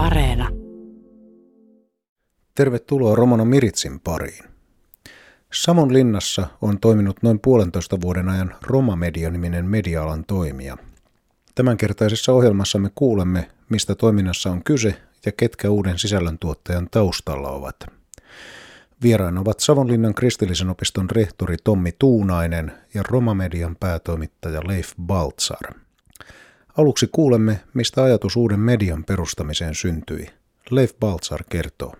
Areena. Tervetuloa Romano Miritsin pariin. Samon linnassa on toiminut noin puolentoista vuoden ajan Roma Media-niminen media-alan toimija. Tämänkertaisessa ohjelmassamme kuulemme, mistä toiminnassa on kyse ja ketkä uuden sisällöntuottajan taustalla ovat. Vieraina ovat Savonlinnan kristillisen opiston rehtori Tommi Tuunainen ja Roma Median päätoimittaja Leif Baltzar. Aluksi kuulemme, mistä ajatus uuden median perustamiseen syntyi. Leif Baltzar kertoo.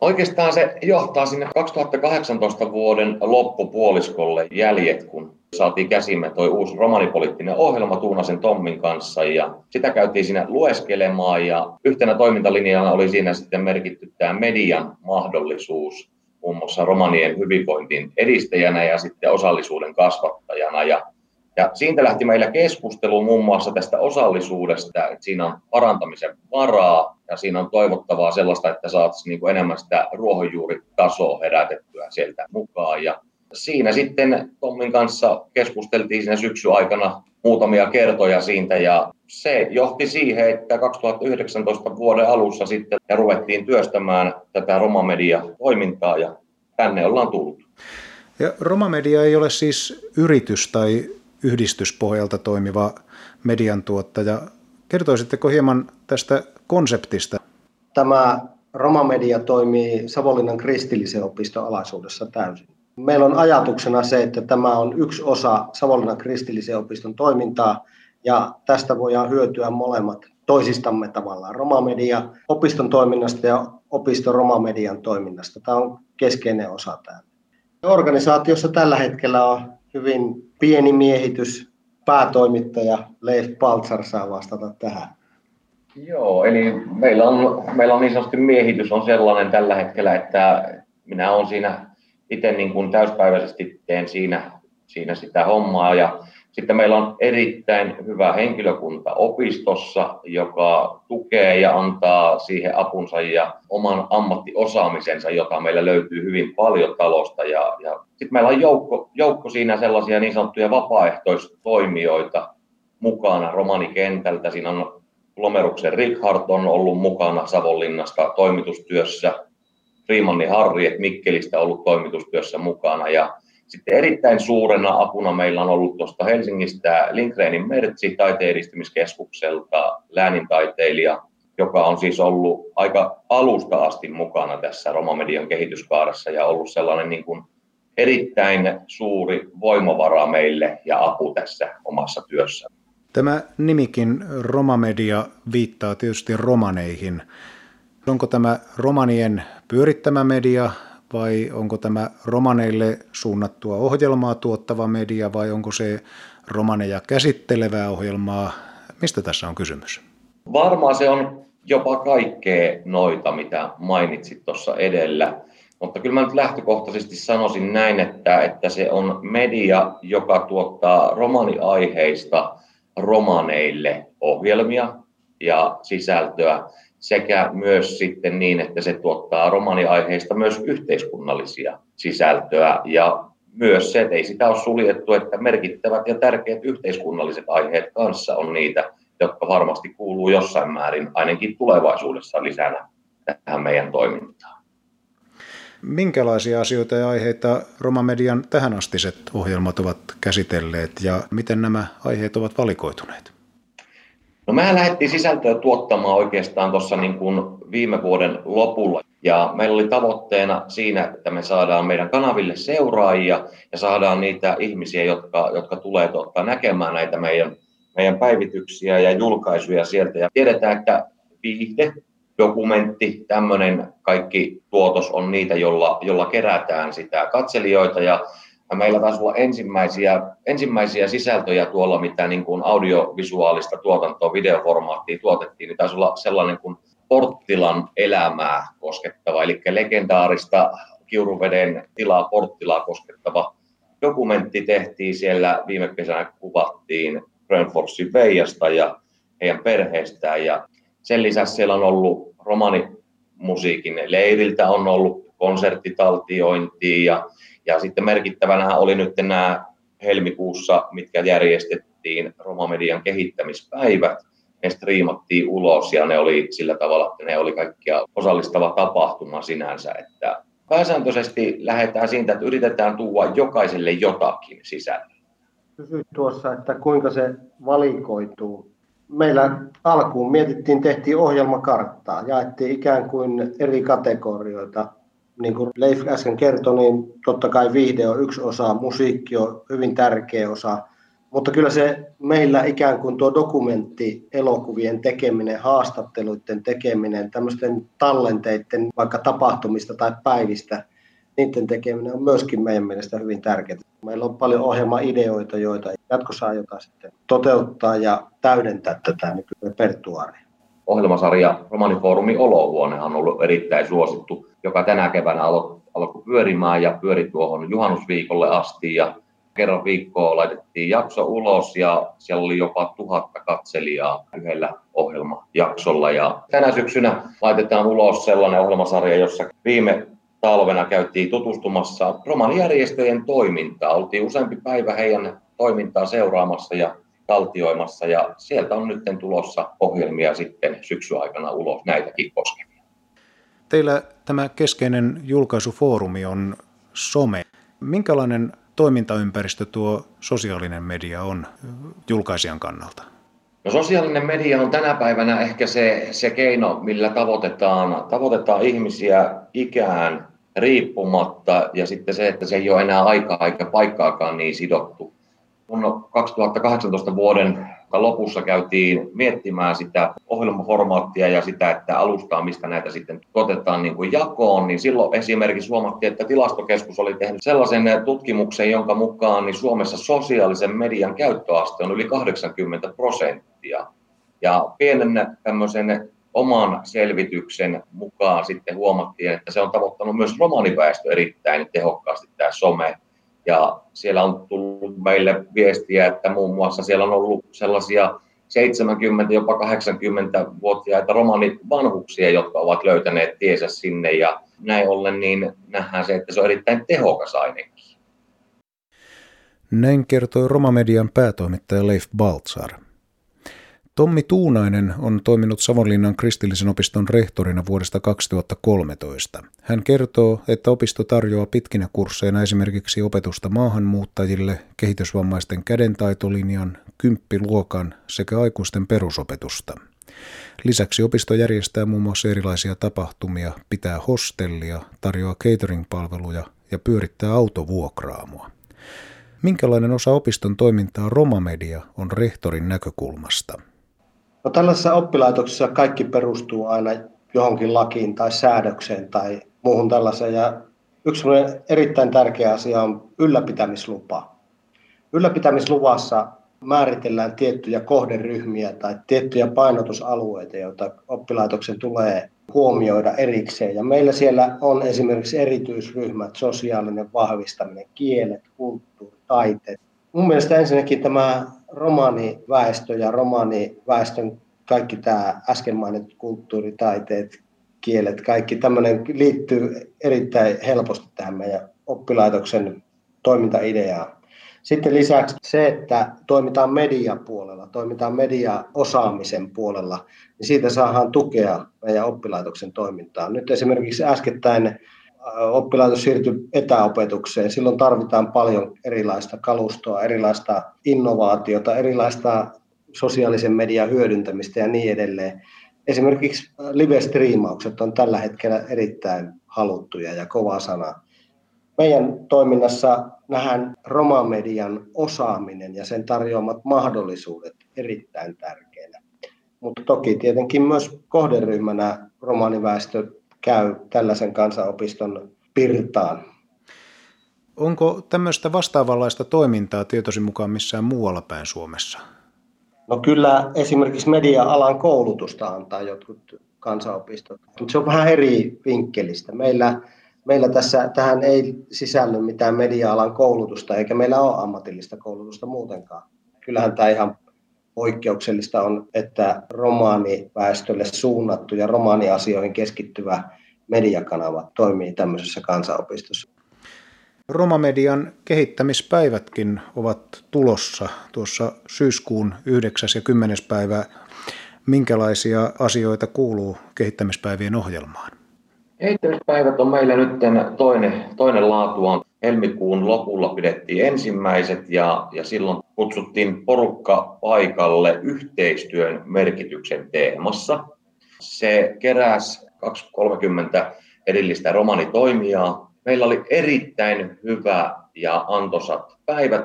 Oikeastaan se johtaa sinne 2018 vuoden loppupuoliskolle jäljet, kun saatiin käsimme tuo uusi romanipoliittinen ohjelma Tuunasen Tommin kanssa ja sitä käytiin siinä lueskelemaan ja yhtenä toimintalinjana oli siinä sitten merkitty tämä median mahdollisuus muun muassa romanien hyvinvointin edistäjänä ja sitten osallisuuden kasvattajana ja ja siitä lähti meillä keskustelu muun muassa tästä osallisuudesta, että siinä on parantamisen varaa ja siinä on toivottavaa sellaista, että saataisiin niin enemmän sitä ruohonjuuritasoa herätettyä sieltä mukaan. Ja siinä sitten Tommin kanssa keskusteltiin siinä syksy aikana muutamia kertoja siitä ja se johti siihen, että 2019 vuoden alussa sitten ruvettiin työstämään tätä Romamedia-toimintaa ja tänne ollaan tullut. Ja Romamedia ei ole siis yritys tai yhdistyspohjalta toimiva mediantuottaja. Kertoisitteko hieman tästä konseptista? Tämä Romamedia toimii Savonlinnan kristillisen opiston alaisuudessa täysin. Meillä on ajatuksena se, että tämä on yksi osa Savonlinnan kristillisen opiston toimintaa ja tästä voidaan hyötyä molemmat toisistamme tavallaan. Romamedia opiston toiminnasta ja opiston Romamedian toiminnasta. Tämä on keskeinen osa tämä. Organisaatiossa tällä hetkellä on hyvin pieni miehitys. Päätoimittaja Leif Paltsar saa vastata tähän. Joo, eli meillä on, meillä on niin sanotusti miehitys on sellainen tällä hetkellä, että minä olen siinä itse niin kuin täyspäiväisesti teen siinä, siinä sitä hommaa ja sitten meillä on erittäin hyvä henkilökunta opistossa, joka tukee ja antaa siihen apunsa ja oman ammattiosaamisensa, jota meillä löytyy hyvin paljon talosta. Ja, ja sitten meillä on joukko, joukko siinä sellaisia niin sanottuja vapaaehtoistoimijoita mukana romanikentältä. Siinä on Lomeruksen Richard on ollut mukana Savonlinnasta toimitustyössä. Riimanni Harri Mikkelistä ollut toimitustyössä mukana ja sitten erittäin suurena apuna meillä on ollut tuosta Helsingistä Lindgrenin Mertsi taiteen edistämiskeskukselta läänintaiteilija, joka on siis ollut aika alusta asti mukana tässä Romamedian kehityskaaressa ja ollut sellainen niin kuin erittäin suuri voimavara meille ja apu tässä omassa työssä. Tämä nimikin Romamedia viittaa tietysti romaneihin. Onko tämä romanien pyörittämä media vai onko tämä romaneille suunnattua ohjelmaa tuottava media vai onko se romaneja käsittelevää ohjelmaa? Mistä tässä on kysymys? Varmaan se on jopa kaikkea noita, mitä mainitsit tuossa edellä. Mutta kyllä mä nyt lähtökohtaisesti sanoisin näin, että, että se on media, joka tuottaa romaniaiheista romaneille ohjelmia ja sisältöä sekä myös sitten niin, että se tuottaa romaniaiheista myös yhteiskunnallisia sisältöä ja myös se, että ei sitä ole suljettu, että merkittävät ja tärkeät yhteiskunnalliset aiheet kanssa on niitä, jotka varmasti kuuluu jossain määrin ainakin tulevaisuudessa lisänä tähän meidän toimintaan. Minkälaisia asioita ja aiheita Romamedian tähänastiset ohjelmat ovat käsitelleet ja miten nämä aiheet ovat valikoituneet? No mehän lähdettiin sisältöä tuottamaan oikeastaan tuossa niin kuin viime vuoden lopulla. Ja meillä oli tavoitteena siinä, että me saadaan meidän kanaville seuraajia ja saadaan niitä ihmisiä, jotka, jotka tulee tuottaa näkemään näitä meidän, meidän päivityksiä ja julkaisuja sieltä. Ja tiedetään, että viihde, dokumentti, tämmöinen kaikki tuotos on niitä, jolla, jolla kerätään sitä katselijoita ja ja meillä taisi olla ensimmäisiä, ensimmäisiä sisältöjä tuolla, mitä niin kuin audiovisuaalista tuotantoa, videoformaattia tuotettiin, niin taisi olla sellainen kuin Porttilan elämää koskettava, eli legendaarista Kiuruveden tilaa Porttilaa koskettava dokumentti tehtiin siellä. Viime kesänä kuvattiin Grönforsin Veijasta ja heidän perheestään. Ja sen lisäksi siellä on ollut romanimusiikin leiriltä on ollut konserttitaltiointia ja ja sitten merkittävänä oli nyt nämä helmikuussa, mitkä järjestettiin Romamedian kehittämispäivät, ne striimattiin ulos ja ne oli sillä tavalla, että ne oli kaikkia osallistava tapahtuma sinänsä, että pääsääntöisesti lähdetään siitä, että yritetään tuoda jokaiselle jotakin sisälle. Kysyit tuossa, että kuinka se valikoituu. Meillä alkuun mietittiin, tehtiin ohjelmakarttaa, jaettiin ikään kuin eri kategorioita. Niin kuin Leif äsken kertoi, niin totta kai viihde on yksi osa, musiikki on hyvin tärkeä osa, mutta kyllä se meillä ikään kuin tuo dokumentti, elokuvien tekeminen, haastatteluiden tekeminen, tämmöisten tallenteiden vaikka tapahtumista tai päivistä, niiden tekeminen on myöskin meidän mielestä hyvin tärkeää. Meillä on paljon ohjelmaideoita, joita jatkossa aiotaan sitten toteuttaa ja täydentää tätä nykyrepertuaaria. Ohjelmasarja Romanifoorumin Olohuone on ollut erittäin suosittu, joka tänä keväänä alkoi pyörimään ja pyöri tuohon juhannusviikolle asti ja kerran viikkoa laitettiin jakso ulos ja siellä oli jopa tuhatta katselijaa yhdellä ohjelmajaksolla. Ja tänä syksynä laitetaan ulos sellainen ohjelmasarja, jossa viime talvena käytiin tutustumassa romanijärjestöjen toimintaa. Oltiin useampi päivä heidän toimintaa seuraamassa ja taltioimassa ja sieltä on nyt tulossa ohjelmia sitten syksy aikana ulos näitäkin koskevia. Teillä tämä keskeinen julkaisufoorumi on some. Minkälainen toimintaympäristö tuo sosiaalinen media on julkaisijan kannalta? No sosiaalinen media on tänä päivänä ehkä se, se keino, millä tavoitetaan, tavoitetaan ihmisiä ikään riippumatta ja sitten se, että se ei ole enää aikaa eikä paikkaakaan niin sidottu. Kun 2018 vuoden lopussa käytiin miettimään sitä ohjelmaformaattia ja sitä, että alustaa, mistä näitä sitten otetaan niin kuin jakoon, niin silloin esimerkiksi huomattiin, että tilastokeskus oli tehnyt sellaisen tutkimuksen, jonka mukaan niin Suomessa sosiaalisen median käyttöaste on yli 80 prosenttia. Ja pienen tämmöisen oman selvityksen mukaan sitten huomattiin, että se on tavoittanut myös romaniväestö erittäin tehokkaasti tämä some. Ja siellä on tullut meille viestiä, että muun muassa siellä on ollut sellaisia 70, jopa 80-vuotiaita romanivanhuksia, jotka ovat löytäneet tiesä sinne ja näin ollen niin nähdään se, että se on erittäin tehokas ainakin. Näin kertoi Romamedian päätoimittaja Leif Baltzar. Tommi Tuunainen on toiminut Savonlinnan kristillisen opiston rehtorina vuodesta 2013. Hän kertoo, että opisto tarjoaa pitkinä kursseina esimerkiksi opetusta maahanmuuttajille, kehitysvammaisten kädentaitolinjan, kymppiluokan sekä aikuisten perusopetusta. Lisäksi opisto järjestää muun muassa erilaisia tapahtumia, pitää hostellia, tarjoaa catering-palveluja ja pyörittää autovuokraamua. Minkälainen osa opiston toimintaa Romamedia on rehtorin näkökulmasta? No tällaisessa oppilaitoksessa kaikki perustuu aina johonkin lakiin tai säädökseen tai muuhun tällaiseen. Ja yksi erittäin tärkeä asia on ylläpitämislupa. Ylläpitämisluvassa määritellään tiettyjä kohderyhmiä tai tiettyjä painotusalueita, joita oppilaitoksen tulee huomioida erikseen. Ja meillä siellä on esimerkiksi erityisryhmät, sosiaalinen vahvistaminen, kielet, kulttuuri, taiteet. Mun mielestä ensinnäkin tämä romaaniväestö ja romaaniväestön kaikki tämä äsken mainitut kulttuuritaiteet, kielet, kaikki tämmöinen liittyy erittäin helposti tähän meidän oppilaitoksen toimintaideaan. Sitten lisäksi se, että toimitaan mediapuolella, toimitaan mediaosaamisen puolella, niin siitä saadaan tukea meidän oppilaitoksen toimintaan. Nyt esimerkiksi äskettäin oppilaitos siirtyi etäopetukseen. Silloin tarvitaan paljon erilaista kalustoa, erilaista innovaatiota, erilaista sosiaalisen median hyödyntämistä ja niin edelleen. Esimerkiksi live-striimaukset on tällä hetkellä erittäin haluttuja ja kova sana. Meidän toiminnassa nähdään romamedian osaaminen ja sen tarjoamat mahdollisuudet erittäin tärkeänä. Mutta toki tietenkin myös kohderyhmänä romaniväestö käy tällaisen kansanopiston pirtaan. Onko tämmöistä vastaavanlaista toimintaa tietosi mukaan missään muualla päin Suomessa? No kyllä esimerkiksi media-alan koulutusta antaa jotkut kansanopistot, mutta se on vähän eri vinkkelistä. Meillä, meillä tässä, tähän ei sisälly mitään media-alan koulutusta, eikä meillä ole ammatillista koulutusta muutenkaan. Kyllähän tämä ihan poikkeuksellista on, että romaaniväestölle suunnattu ja romaaniasioihin keskittyvä mediakanava toimii tämmöisessä kansanopistossa. Romamedian kehittämispäivätkin ovat tulossa tuossa syyskuun 9. ja 10. päivä. Minkälaisia asioita kuuluu kehittämispäivien ohjelmaan? Kehittämispäivät on meillä nyt toinen, toinen laatuaan. Helmikuun lopulla pidettiin ensimmäiset ja, ja silloin kutsuttiin porukka paikalle yhteistyön merkityksen teemassa. Se keräsi 230 erillistä romanitoimijaa. Meillä oli erittäin hyvä ja antosat päivät.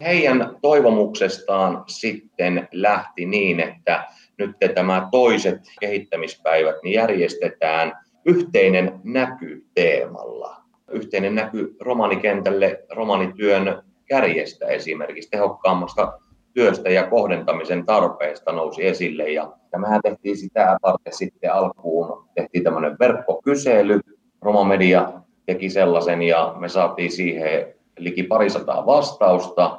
Heidän toivomuksestaan sitten lähti niin, että nyt tämä toiset kehittämispäivät niin järjestetään yhteinen näky teemalla. Yhteinen näky romanikentälle romanityön kärjestä esimerkiksi tehokkaammasta työstä ja kohdentamisen tarpeesta nousi esille. Ja tämähän tehtiin sitä varten sitten alkuun, tehtiin tämmöinen verkkokysely, Romamedia teki sellaisen ja me saatiin siihen liki parisataa vastausta.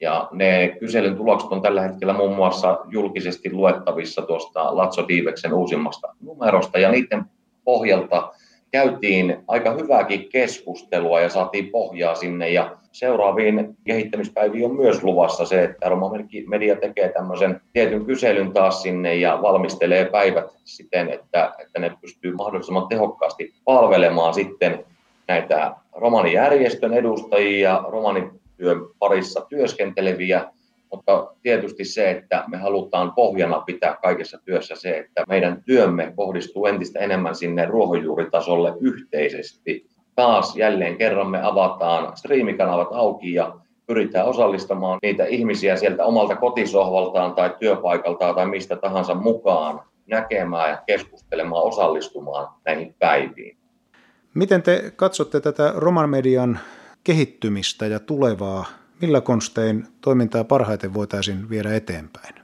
Ja ne kyselyn tulokset on tällä hetkellä muun muassa julkisesti luettavissa tuosta Latso Diiveksen uusimmasta numerosta ja niiden pohjalta käytiin aika hyvääkin keskustelua ja saatiin pohjaa sinne. Ja seuraaviin kehittämispäiviin on myös luvassa se, että Roma Media tekee tämmöisen tietyn kyselyn taas sinne ja valmistelee päivät siten, että, että ne pystyy mahdollisimman tehokkaasti palvelemaan sitten näitä romanijärjestön edustajia romanityön parissa työskenteleviä mutta tietysti se, että me halutaan pohjana pitää kaikessa työssä se, että meidän työmme kohdistuu entistä enemmän sinne ruohonjuuritasolle yhteisesti. Taas jälleen kerran me avataan striimikanavat auki ja pyritään osallistamaan niitä ihmisiä sieltä omalta kotisohvaltaan tai työpaikaltaan tai mistä tahansa mukaan näkemään ja keskustelemaan, osallistumaan näihin päiviin. Miten te katsotte tätä roman median kehittymistä ja tulevaa Millä konstein toimintaa parhaiten voitaisiin viedä eteenpäin?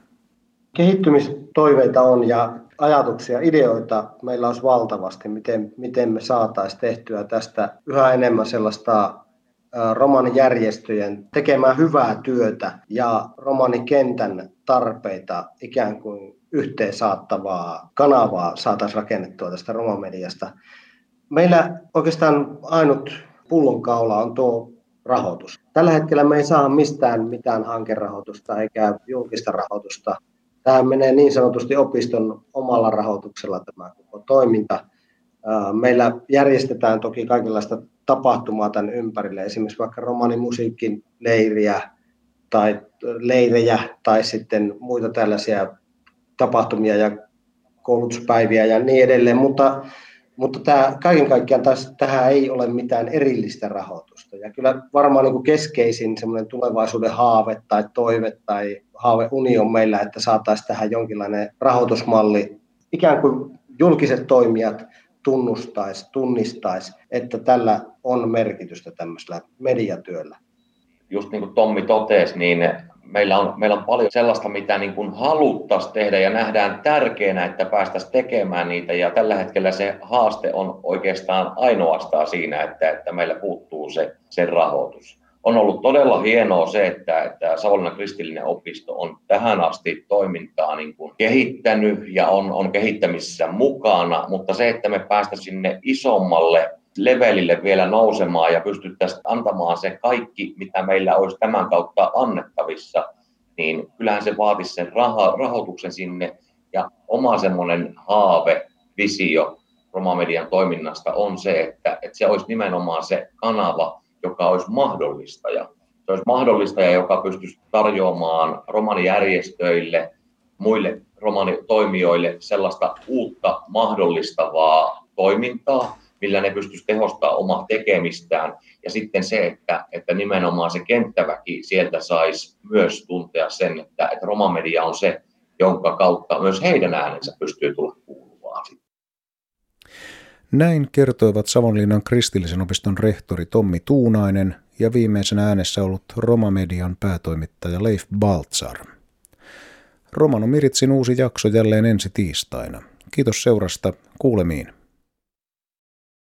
Kehittymistoiveita on ja ajatuksia, ideoita meillä olisi valtavasti, miten, miten me saataisiin tehtyä tästä yhä enemmän sellaista romanijärjestöjen tekemään hyvää työtä ja romanikentän tarpeita ikään kuin yhteen saattavaa kanavaa saataisiin rakennettua tästä romamediasta. Meillä oikeastaan ainut pullonkaula on tuo rahoitus. Tällä hetkellä me ei saa mistään mitään hankerahoitusta eikä julkista rahoitusta. Tämä menee niin sanotusti opiston omalla rahoituksella tämä koko toiminta. Meillä järjestetään toki kaikenlaista tapahtumaa tämän ympärille, esimerkiksi vaikka romanimusiikin leiriä tai leirejä tai sitten muita tällaisia tapahtumia ja koulutuspäiviä ja niin edelleen, mutta mutta tämä, kaiken kaikkiaan taas, tähän ei ole mitään erillistä rahoitusta. Ja kyllä varmaan niin kuin keskeisin semmoinen tulevaisuuden haave tai toive tai haaveuni on meillä, että saataisiin tähän jonkinlainen rahoitusmalli. Ikään kuin julkiset toimijat tunnustaisi, tunnistaisi, että tällä on merkitystä tämmöisellä mediatyöllä. Just niin kuin Tommi totesi, niin meillä on, meillä on paljon sellaista, mitä niin kuin haluttaisiin tehdä ja nähdään tärkeänä, että päästäisiin tekemään niitä. Ja tällä hetkellä se haaste on oikeastaan ainoastaan siinä, että, että meillä puuttuu se, se rahoitus. On ollut todella hienoa se, että, että Savonlinnan kristillinen opisto on tähän asti toimintaa niin kuin kehittänyt ja on, on kehittämisessä mukana, mutta se, että me päästä sinne isommalle levelille vielä nousemaan ja pystyttäisiin antamaan se kaikki, mitä meillä olisi tämän kautta annettavissa, niin kyllähän se vaatisi sen raha, rahoituksen sinne. Ja oma semmoinen haave, visio Romamedian toiminnasta on se, että, että se olisi nimenomaan se kanava, joka olisi mahdollistaja. Se olisi mahdollistaja, joka pystyisi tarjoamaan romanijärjestöille, muille romanitoimijoille sellaista uutta mahdollistavaa toimintaa, millä ne pystyisi tehostamaan omaa tekemistään. Ja sitten se, että, että nimenomaan se kenttäväki sieltä saisi myös tuntea sen, että, että romamedia on se, jonka kautta myös heidän äänensä pystyy tulla kuuluvaan. Näin kertoivat Savonlinnan kristillisen opiston rehtori Tommi Tuunainen ja viimeisenä äänessä ollut Romamedian päätoimittaja Leif Baltzar. Romano Miritsin uusi jakso jälleen ensi tiistaina. Kiitos seurasta, kuulemiin.